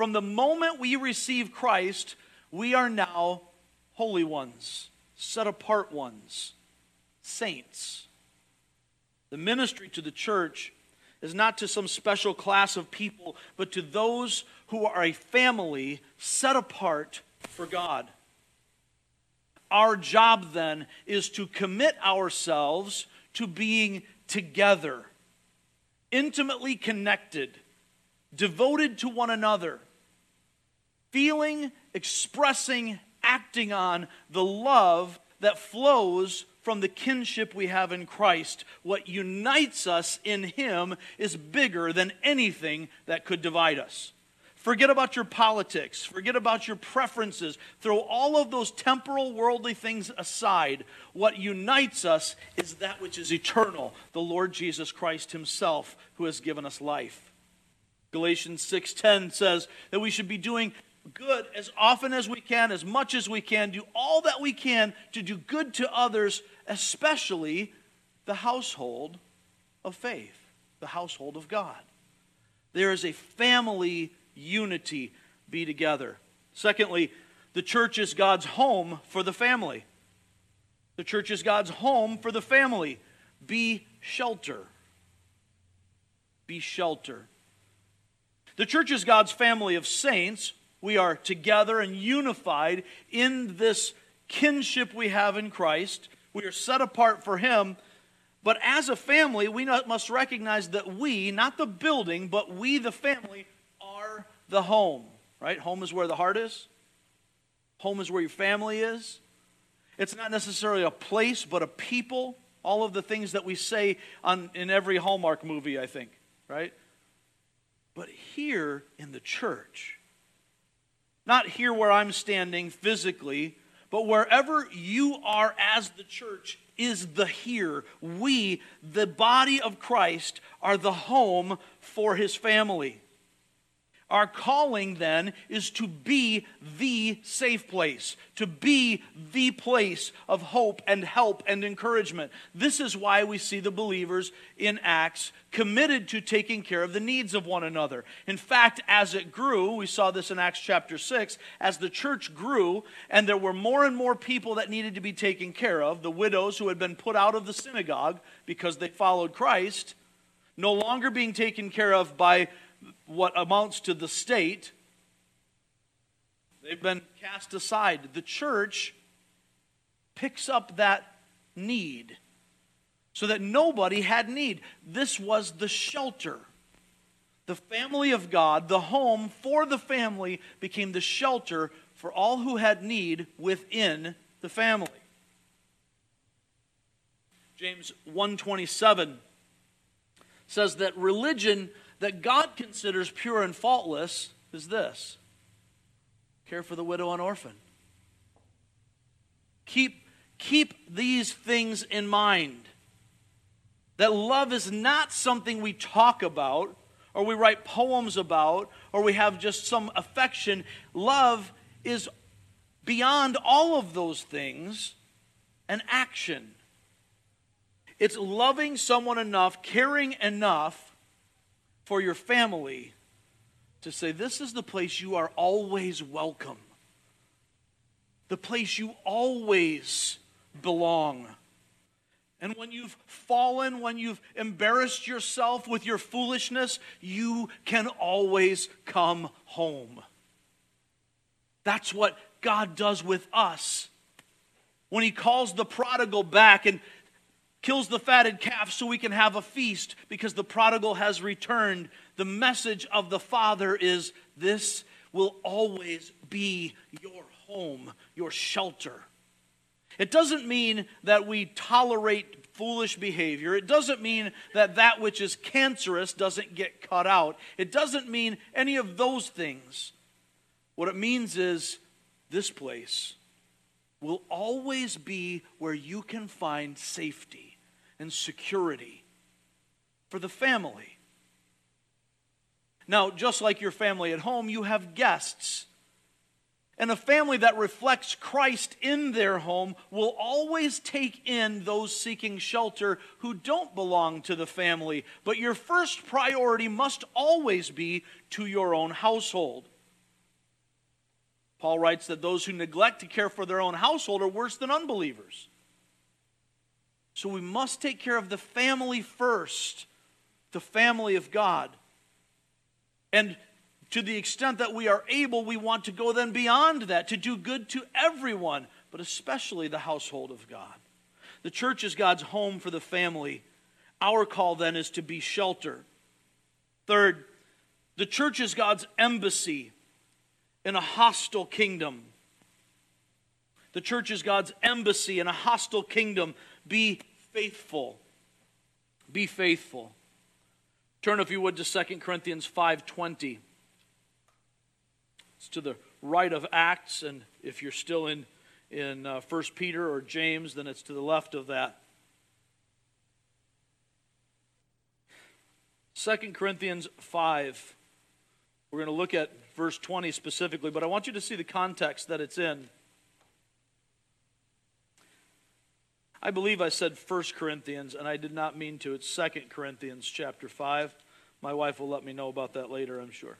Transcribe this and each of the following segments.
from the moment we receive Christ, we are now holy ones, set apart ones, saints. The ministry to the church is not to some special class of people, but to those who are a family set apart for God. Our job then is to commit ourselves to being together, intimately connected, devoted to one another, feeling, expressing, acting on the love that flows from the kinship we have in Christ. What unites us in Him is bigger than anything that could divide us. Forget about your politics. Forget about your preferences. Throw all of those temporal, worldly things aside. What unites us is that which is eternal, the Lord Jesus Christ himself who has given us life. Galatians 6:10 says that we should be doing good as often as we can, as much as we can, do all that we can to do good to others, especially the household of faith, the household of God. There is a family unity be together. Secondly, the church is God's home for the family. The church is God's home for the family. Be shelter. Be shelter. The church is God's family of saints. We are together and unified in this kinship we have in Christ. We are set apart for Him. But as a family, we must recognize that we, not the building, but we, the family, are the home, right? Home is where the heart is. Home is where your family is. It's not necessarily a place, but a people. All of the things that we say on, in every Hallmark movie, I think, right? But here in the church, not here where I'm standing physically, but wherever you are as the church is the here. We, the body of Christ, are the home for his family. Our calling then is to be the safe place, to be the place of hope and help and encouragement. This is why we see the believers in Acts committed to taking care of the needs of one another. In fact, as it grew, we saw this in Acts chapter 6, as the church grew and there were more and more people that needed to be taken care of, the widows who had been put out of the synagogue because they followed Christ, no longer being taken care of by what amounts to the state, they've been cast aside. The church picks up that need so that nobody had need. This was the shelter. The family of God, the home for the family, became the shelter for all who had need within the family. James 127 says that religion that God considers pure and faultless is this care for the widow and orphan. Keep, keep these things in mind. That love is not something we talk about or we write poems about or we have just some affection. Love is beyond all of those things an action. It's loving someone enough, caring enough for your family to say, This is the place you are always welcome, the place you always belong. And when you've fallen, when you've embarrassed yourself with your foolishness, you can always come home. That's what God does with us. When He calls the prodigal back and kills the fatted calf so we can have a feast because the prodigal has returned. The message of the Father is this will always be your home, your shelter. It doesn't mean that we tolerate foolish behavior. It doesn't mean that that which is cancerous doesn't get cut out. It doesn't mean any of those things. What it means is this place will always be where you can find safety and security for the family. Now, just like your family at home, you have guests. And a family that reflects Christ in their home will always take in those seeking shelter who don't belong to the family. But your first priority must always be to your own household. Paul writes that those who neglect to care for their own household are worse than unbelievers. So we must take care of the family first, the family of God. And to the extent that we are able, we want to go then beyond that, to do good to everyone, but especially the household of God. The church is God's home for the family. Our call then is to be shelter. Third, the church is God's embassy in a hostile kingdom. The church is God's embassy in a hostile kingdom. Be faithful. Be faithful. Turn if you would to 2 Corinthians 5:20. It's to the right of Acts and if you're still in in uh, 1 Peter or James then it's to the left of that. 2 Corinthians 5 we're going to look at verse 20 specifically, but I want you to see the context that it's in. I believe I said 1 Corinthians, and I did not mean to. It's 2 Corinthians chapter 5. My wife will let me know about that later, I'm sure.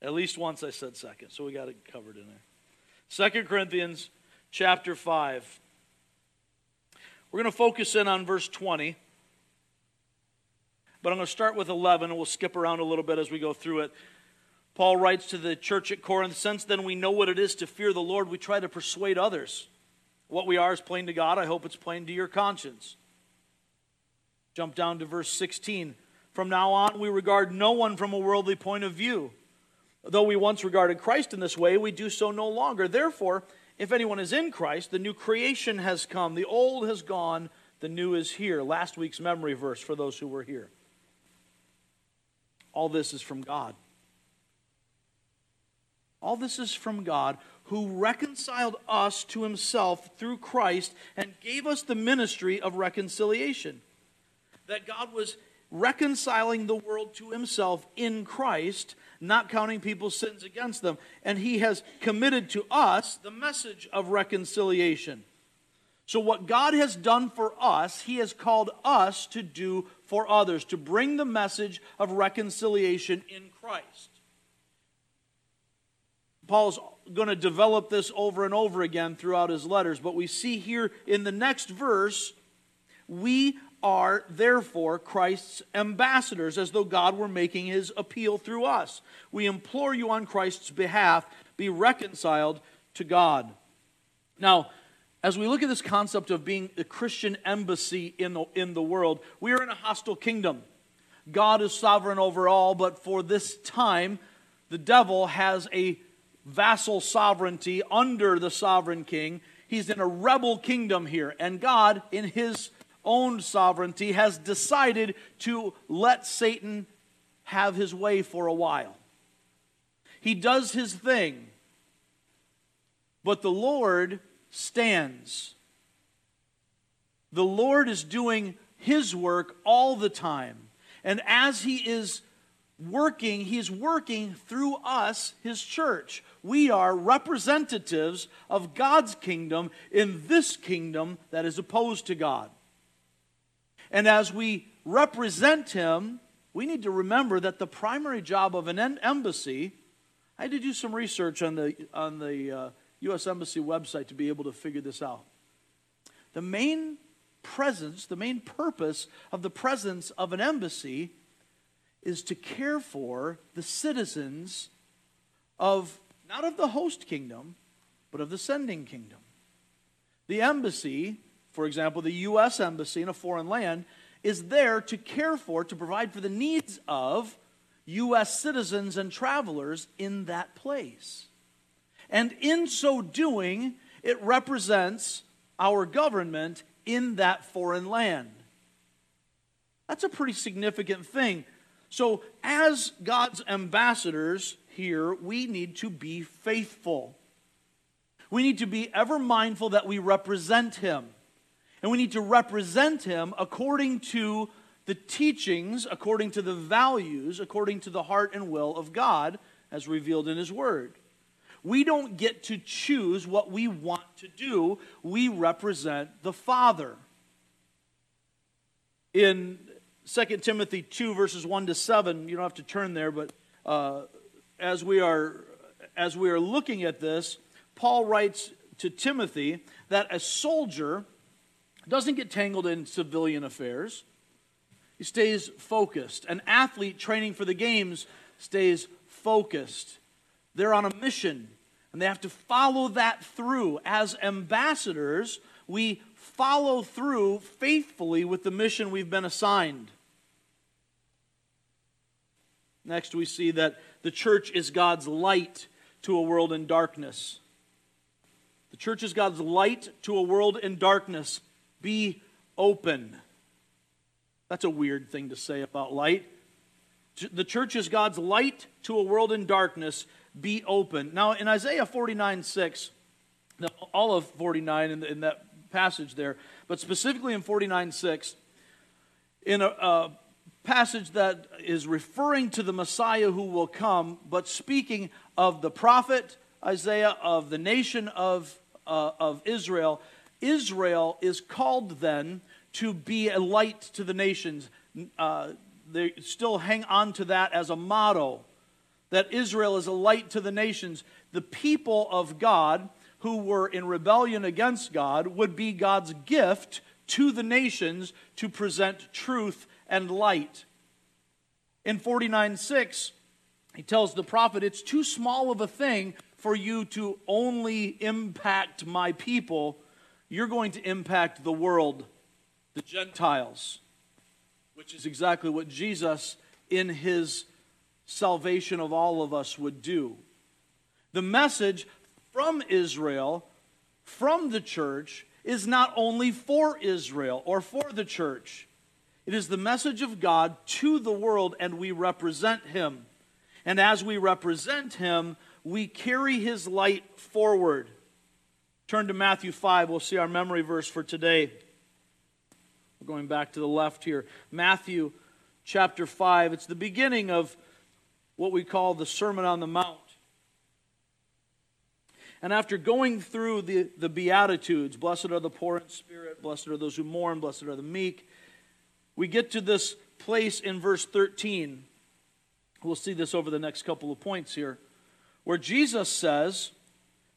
At least once I said second, so we got it covered in there. 2 Corinthians chapter 5. We're going to focus in on verse 20. But I'm going to start with 11 and we'll skip around a little bit as we go through it. Paul writes to the church at Corinth Since then we know what it is to fear the Lord, we try to persuade others. What we are is plain to God. I hope it's plain to your conscience. Jump down to verse 16. From now on, we regard no one from a worldly point of view. Though we once regarded Christ in this way, we do so no longer. Therefore, if anyone is in Christ, the new creation has come. The old has gone, the new is here. Last week's memory verse for those who were here. All this is from God. All this is from God who reconciled us to himself through Christ and gave us the ministry of reconciliation. That God was reconciling the world to himself in Christ, not counting people's sins against them. And he has committed to us the message of reconciliation. So, what God has done for us, he has called us to do for others, to bring the message of reconciliation in Christ. Paul's going to develop this over and over again throughout his letters, but we see here in the next verse, we are therefore Christ's ambassadors, as though God were making his appeal through us. We implore you on Christ's behalf, be reconciled to God. Now, as we look at this concept of being a Christian embassy in the, in the world, we are in a hostile kingdom. God is sovereign over all, but for this time, the devil has a vassal sovereignty under the sovereign king. He's in a rebel kingdom here, and God, in his own sovereignty, has decided to let Satan have his way for a while. He does his thing, but the Lord stands. The Lord is doing His work all the time. And as He is working, He's working through us, His church. We are representatives of God's kingdom in this kingdom that is opposed to God. And as we represent Him, we need to remember that the primary job of an embassy, I had to do some research on the, on the uh, U.S. Embassy website to be able to figure this out. The main presence, the main purpose of the presence of an embassy is to care for the citizens of not of the host kingdom, but of the sending kingdom. The embassy, for example, the U.S. embassy in a foreign land, is there to care for, to provide for the needs of U.S. citizens and travelers in that place. And in so doing, it represents our government in that foreign land. That's a pretty significant thing. So, as God's ambassadors here, we need to be faithful. We need to be ever mindful that we represent Him. And we need to represent Him according to the teachings, according to the values, according to the heart and will of God as revealed in His Word. We don't get to choose what we want to do, we represent the Father. In 2 Timothy 2, verses 1 to 7, you don't have to turn there, but uh, as we are as we are looking at this, Paul writes to Timothy that a soldier doesn't get tangled in civilian affairs. He stays focused. An athlete training for the games stays focused. They're on a mission, and they have to follow that through. As ambassadors, we follow through faithfully with the mission we've been assigned. Next, we see that the church is God's light to a world in darkness. The church is God's light to a world in darkness. Be open. That's a weird thing to say about light. The church is God's light to a world in darkness. Be open. Now, in Isaiah 49 6, all of 49 in, that passage there, but specifically in 49 6, in a, a passage that is referring to the Messiah who will come, but speaking of the prophet Isaiah, of the nation of, uh, of Israel. Israel is called then to be a light to the nations. Uh, they still hang on to that as a motto that Israel is a light to the nations. The people of God who were in rebellion against God would be God's gift to the nations to present truth and light. In 49 6, he tells the prophet, It's too small of a thing for you to only impact my people. You're going to impact the world, the Gentiles, which is exactly what Jesus, in his salvation of all of us, would do. The message from Israel, from the church, is not only for Israel or for the church. It is the message of God to the world, and we represent Him. And as we represent Him, we carry His light forward. Turn to Matthew 5. We'll see our memory verse for today. We're going back to the left here. Matthew chapter 5. It's the beginning of what we call the Sermon on the Mount. And after going through the, the Beatitudes, blessed are the poor in spirit, blessed are those who mourn, blessed are the meek, we get to this place in verse 13. We'll see this over the next couple of points here, where Jesus says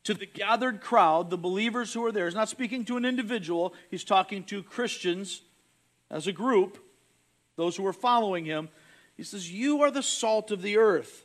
to the gathered crowd, the believers who are there, he's not speaking to an individual, he's talking to Christians as a group, those who are following him. He says, You are the salt of the earth.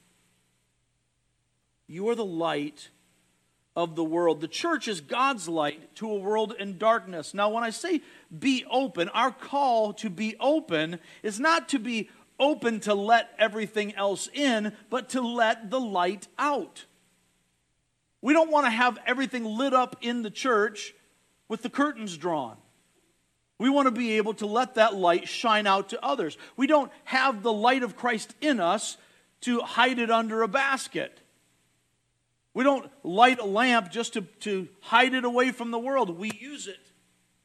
You are the light of the world. The church is God's light to a world in darkness. Now, when I say be open, our call to be open is not to be open to let everything else in, but to let the light out. We don't want to have everything lit up in the church with the curtains drawn. We want to be able to let that light shine out to others. We don't have the light of Christ in us to hide it under a basket. We don't light a lamp just to, to hide it away from the world. We use it,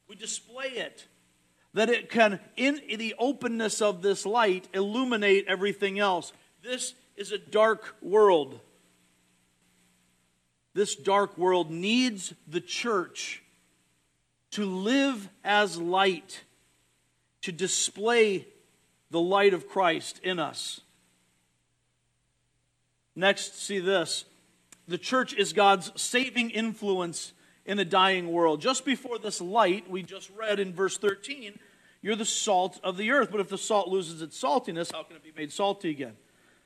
we display it, that it can, in the openness of this light, illuminate everything else. This is a dark world. This dark world needs the church to live as light, to display the light of Christ in us. Next, see this the church is God's saving influence in a dying world. Just before this light, we just read in verse 13, you're the salt of the earth. But if the salt loses its saltiness, how can it be made salty again?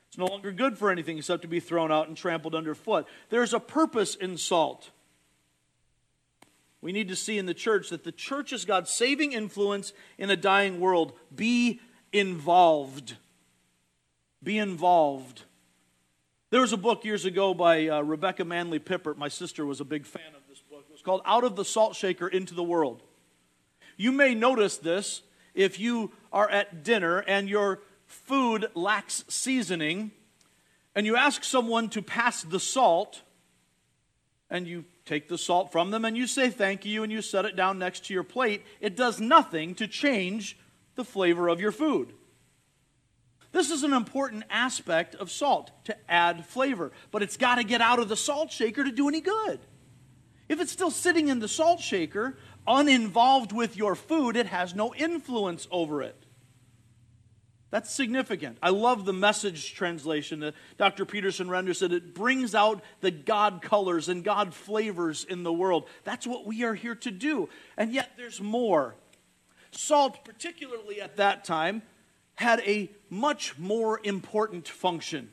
It's no longer good for anything except to be thrown out and trampled underfoot. There's a purpose in salt. We need to see in the church that the church is God's saving influence in a dying world. Be involved. Be involved. There was a book years ago by uh, Rebecca Manley Pippert. My sister was a big fan of this book. It was called Out of the Salt Shaker into the World. You may notice this if you are at dinner and your food lacks seasoning and you ask someone to pass the salt, and you take the salt from them and you say thank you and you set it down next to your plate, it does nothing to change the flavor of your food. This is an important aspect of salt to add flavor, but it's got to get out of the salt shaker to do any good. If it's still sitting in the salt shaker, uninvolved with your food, it has no influence over it. That's significant. I love the message translation that Dr. Peterson renders it. It brings out the God colors and God flavors in the world. That's what we are here to do. And yet there's more. Salt, particularly at that time, had a much more important function.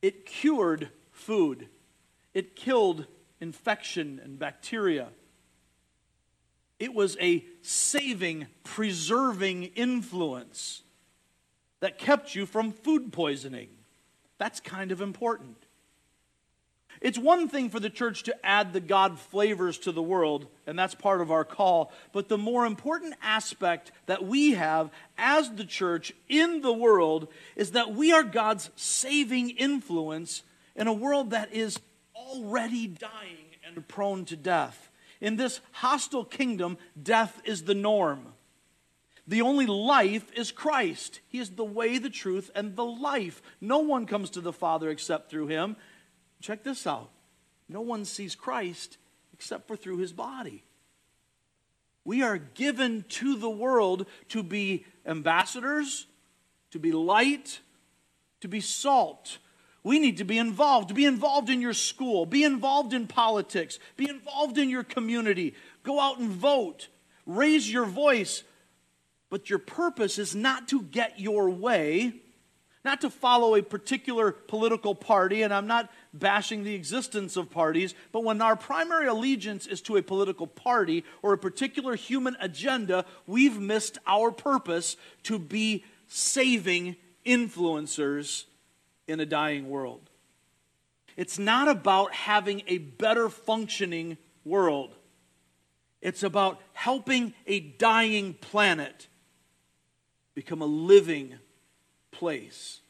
It cured food, it killed infection and bacteria. It was a saving, preserving influence that kept you from food poisoning. That's kind of important. It's one thing for the church to add the God flavors to the world, and that's part of our call. But the more important aspect that we have as the church in the world is that we are God's saving influence in a world that is already dying and prone to death. In this hostile kingdom, death is the norm. The only life is Christ. He is the way, the truth, and the life. No one comes to the Father except through him. Check this out no one sees Christ except for through his body. We are given to the world to be ambassadors, to be light, to be salt, we need to be involved. Be involved in your school. Be involved in politics. Be involved in your community. Go out and vote. Raise your voice. But your purpose is not to get your way, not to follow a particular political party, and I'm not bashing the existence of parties, but when our primary allegiance is to a political party or a particular human agenda, we've missed our purpose to be saving influencers in a dying world. It's not about having a better functioning world. It's about helping a dying planet become a living place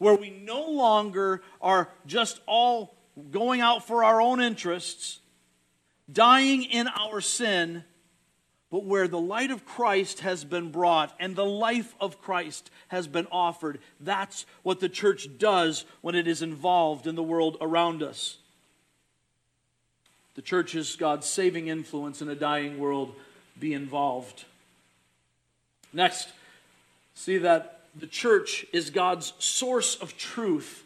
where we no longer are just all going out for our own interests, dying in our sin, but where the light of Christ has been brought and the life of Christ has been offered. That's what the church does when it is involved in the world around us. The church is God's saving influence in a dying world. Be involved. Next, see that the church is God's source of truth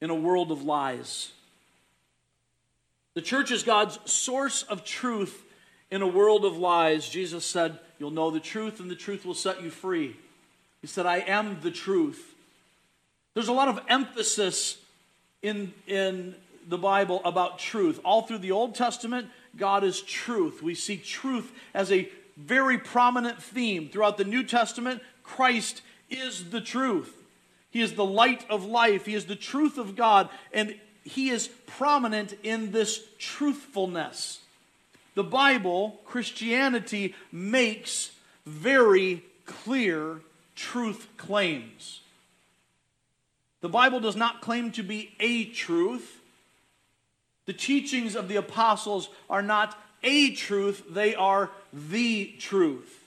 in a world of lies. The church is God's source of truth in a world of lies, Jesus said, You'll know the truth, and the truth will set you free. He said, I am the truth. There's a lot of emphasis in, in the Bible about truth. All through the Old Testament, God is truth. We see truth as a very prominent theme. Throughout the New Testament, Christ is the truth. He is the light of life. He is the truth of God. And He is prominent in this truthfulness the Bible, Christianity, makes very clear truth claims. The Bible does not claim to be a truth. The teachings of the apostles are not a truth, they are the truth.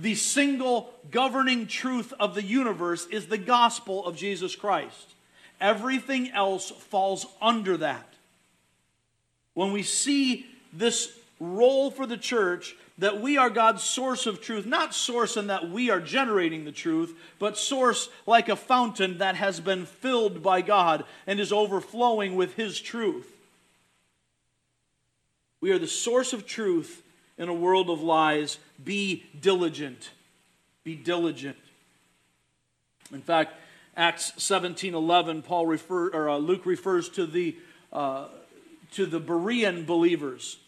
The single governing truth of the universe is the gospel of Jesus Christ. Everything else falls under that. When we see this role for the church that we are God's source of truth, not source in that we are generating the truth, but source like a fountain that has been filled by God and is overflowing with His truth. We are the source of truth in a world of lies. Be diligent. Be diligent. In fact, Acts 17 11, Paul refer, or, uh, Luke refers to the uh, to the Berean believers.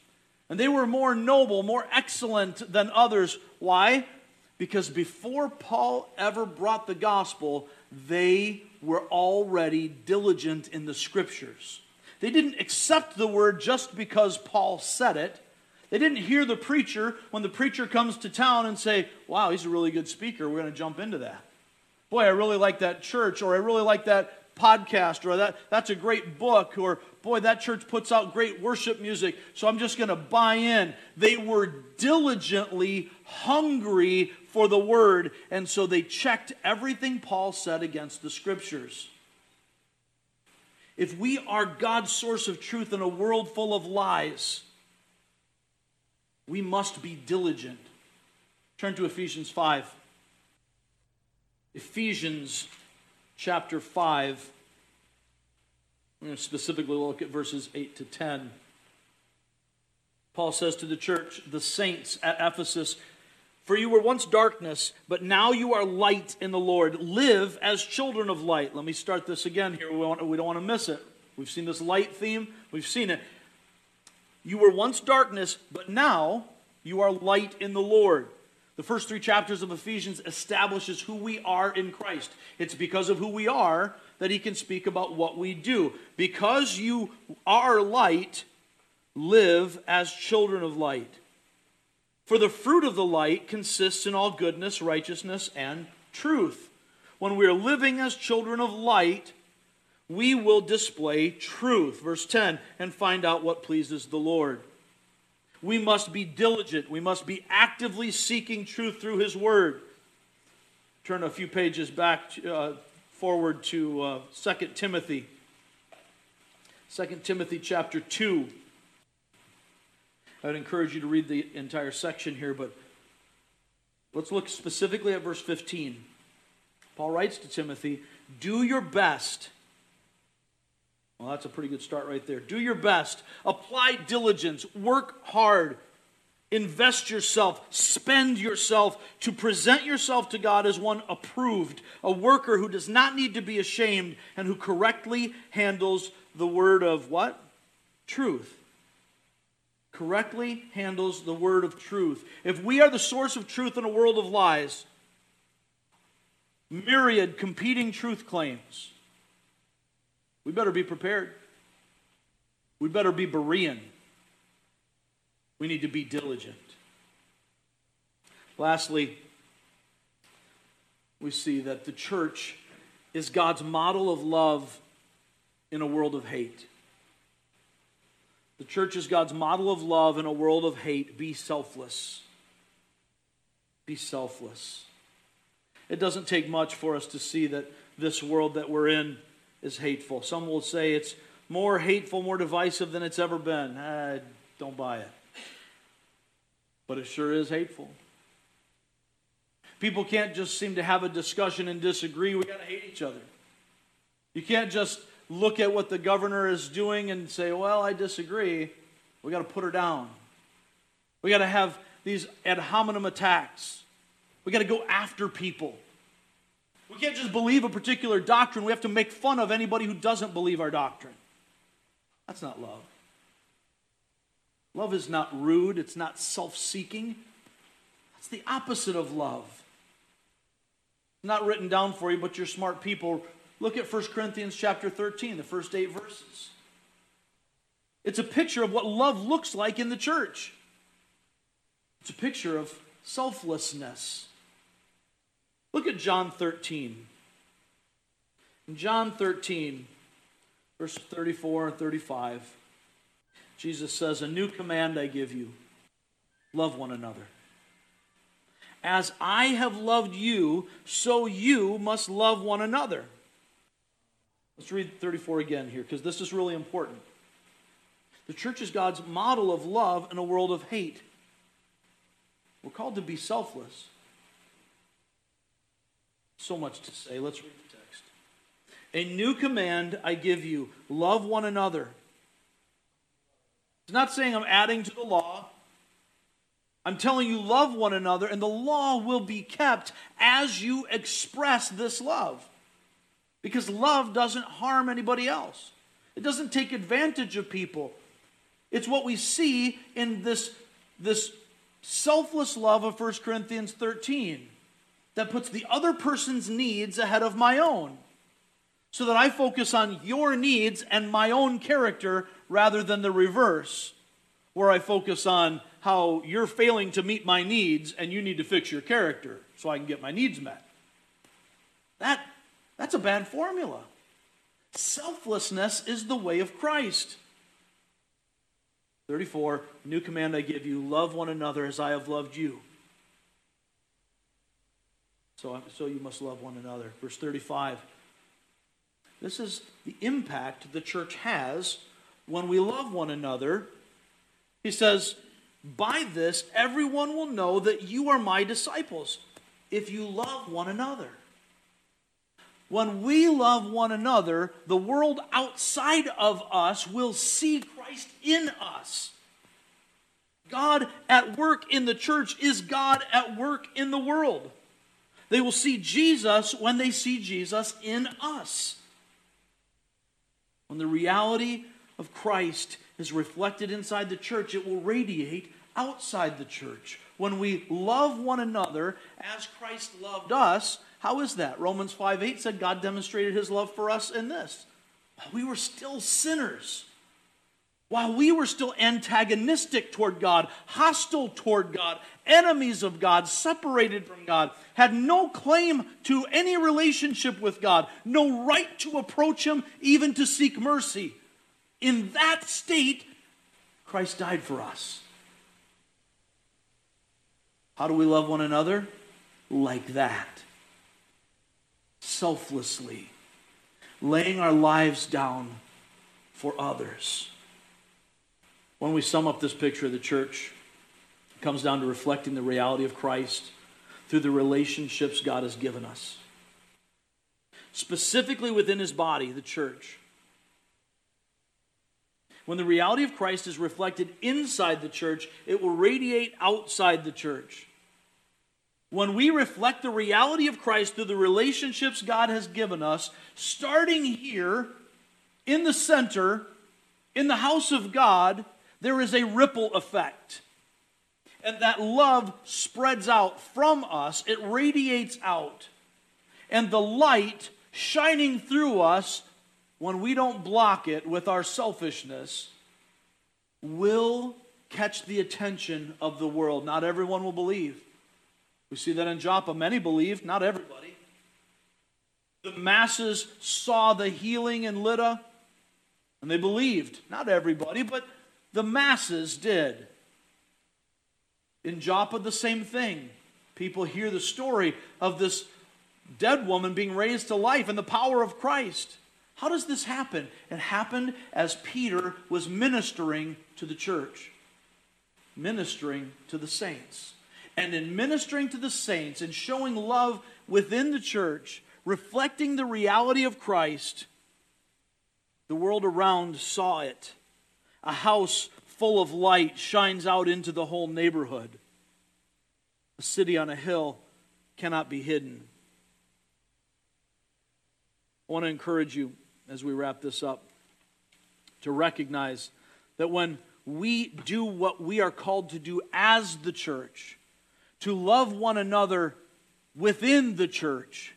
And they were more noble, more excellent than others. Why? Because before Paul ever brought the gospel, they were already diligent in the scriptures. They didn't accept the word just because Paul said it. They didn't hear the preacher when the preacher comes to town and say, Wow, he's a really good speaker. We're going to jump into that. Boy, I really like that church, or I really like that podcast, or that, that's a great book, or boy, that church puts out great worship music, so I'm just going to buy in. They were diligently hungry for the word, and so they checked everything Paul said against the scriptures. If we are God's source of truth in a world full of lies, we must be diligent. Turn to Ephesians 5. Ephesians chapter 5. I'm going to specifically look at verses 8 to 10. Paul says to the church, the saints at Ephesus, For you were once darkness, but now you are light in the Lord. Live as children of light. Let me start this again here. We, want, we don't want to miss it. We've seen this light theme, we've seen it. You were once darkness, but now you are light in the Lord. The first three chapters of Ephesians establishes who we are in Christ. It's because of who we are that he can speak about what we do. Because you are light, live as children of light. For the fruit of the light consists in all goodness, righteousness, and truth. When we are living as children of light, we will display truth. Verse 10 and find out what pleases the Lord. We must be diligent. We must be actively seeking truth through His Word. Turn a few pages back uh, forward to uh, 2 Timothy. 2 Timothy chapter 2. I'd encourage you to read the entire section here, but let's look specifically at verse 15. Paul writes to Timothy, Do your best well, that's a pretty good start right there. Do your best, apply diligence, work hard, invest yourself, spend yourself to present yourself to God as one approved, a worker who does not need to be ashamed and who correctly handles the word of what? Truth. Correctly handles the word of truth. If we are the source of truth in a world of lies, myriad competing truth claims, we better be prepared. We better be Berean. We need to be diligent. Lastly, we see that the church is God's model of love in a world of hate. The church is God's model of love in a world of hate. Be selfless. Be selfless. It doesn't take much for us to see that this world that we're in is hateful. Some will say it's more hateful, more divisive than it's ever been. I don't buy it. But it sure is hateful. People can't just seem to have a discussion and disagree. We got to hate each other. You can't just look at what the governor is doing and say, well, I disagree. We got to put her down. We got to have these ad hominem attacks. We got to go after people. We can't just believe a particular doctrine. We have to make fun of anybody who doesn't believe our doctrine. That's not love. Love is not rude, it's not self seeking. That's the opposite of love. Not written down for you, but you're smart people. Look at 1 Corinthians chapter 13, the first eight verses. It's a picture of what love looks like in the church. It's a picture of selflessness. Look at John 13. In John 13, verse 34 and 35, Jesus says, A new command I give you love one another. As I have loved you, so you must love one another. Let's read 34 again here because this is really important. The church is God's model of love in a world of hate. We're called to be selfless. So much to say. Let's read the text. A new command I give you love one another. It's not saying I'm adding to the law. I'm telling you, love one another, and the law will be kept as you express this love. Because love doesn't harm anybody else, it doesn't take advantage of people. It's what we see in this, this selfless love of 1 Corinthians 13 that puts the other person's needs ahead of my own. So that I focus on your needs and my own character rather than the reverse, where I focus on how you're failing to meet my needs and you need to fix your character so I can get my needs met. That, that's a bad formula. Selflessness is the way of Christ. 34, new command I give you love one another as I have loved you. So, so you must love one another. Verse 35. This is the impact the church has when we love one another. He says, By this, everyone will know that you are my disciples if you love one another. When we love one another, the world outside of us will see Christ in us. God at work in the church is God at work in the world. They will see Jesus when they see Jesus in us. When the reality of Christ is reflected inside the church, it will radiate outside the church. When we love one another as Christ loved us, how is that? Romans 5 8 said God demonstrated his love for us in this. We were still sinners, while we were still antagonistic toward God, hostile toward God, enemies of God, separated from God, had no claim to any relationship with God, no right to approach Him, even to seek mercy. In that state, Christ died for us. How do we love one another? Like that selflessly, laying our lives down for others. When we sum up this picture of the church, it comes down to reflecting the reality of Christ through the relationships God has given us. Specifically within his body, the church. When the reality of Christ is reflected inside the church, it will radiate outside the church when we reflect the reality of Christ through the relationships God has given us, starting here in the center, in the house of God, there is a ripple effect. And that love spreads out from us, it radiates out. And the light shining through us, when we don't block it with our selfishness, will catch the attention of the world. Not everyone will believe. We see that in Joppa. Many believed, not everybody. The masses saw the healing in Lydda, and they believed. Not everybody, but the masses did. In Joppa, the same thing. People hear the story of this dead woman being raised to life and the power of Christ. How does this happen? It happened as Peter was ministering to the church, ministering to the saints and in ministering to the saints and showing love within the church, reflecting the reality of Christ, the world around saw it. A house full of light shines out into the whole neighborhood. A city on a hill cannot be hidden. I want to encourage you as we wrap this up to recognize that when we do what we are called to do as the church, to love one another within the church,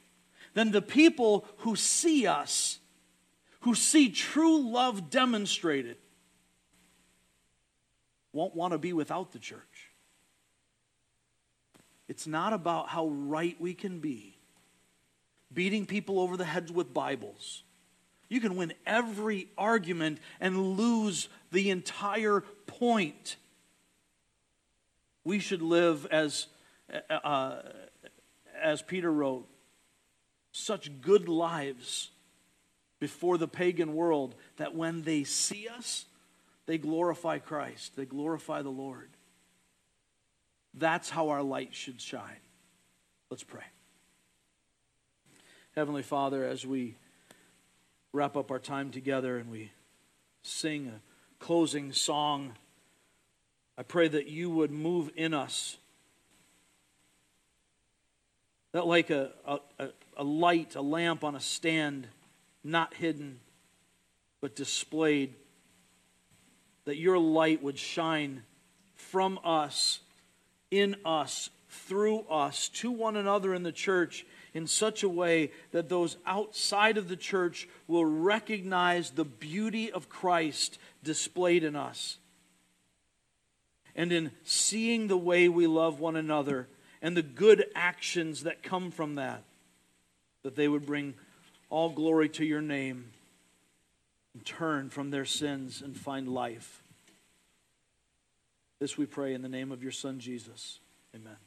then the people who see us, who see true love demonstrated, won't want to be without the church. It's not about how right we can be, beating people over the heads with Bibles. You can win every argument and lose the entire point. We should live as uh, uh, as Peter wrote, such good lives before the pagan world that when they see us, they glorify Christ, they glorify the Lord. That's how our light should shine. Let's pray. Heavenly Father, as we wrap up our time together and we sing a closing song, I pray that you would move in us that like a, a, a light, a lamp on a stand, not hidden, but displayed, that your light would shine from us, in us, through us, to one another in the church in such a way that those outside of the church will recognize the beauty of Christ displayed in us. And in seeing the way we love one another, and the good actions that come from that, that they would bring all glory to your name and turn from their sins and find life. This we pray in the name of your Son, Jesus. Amen.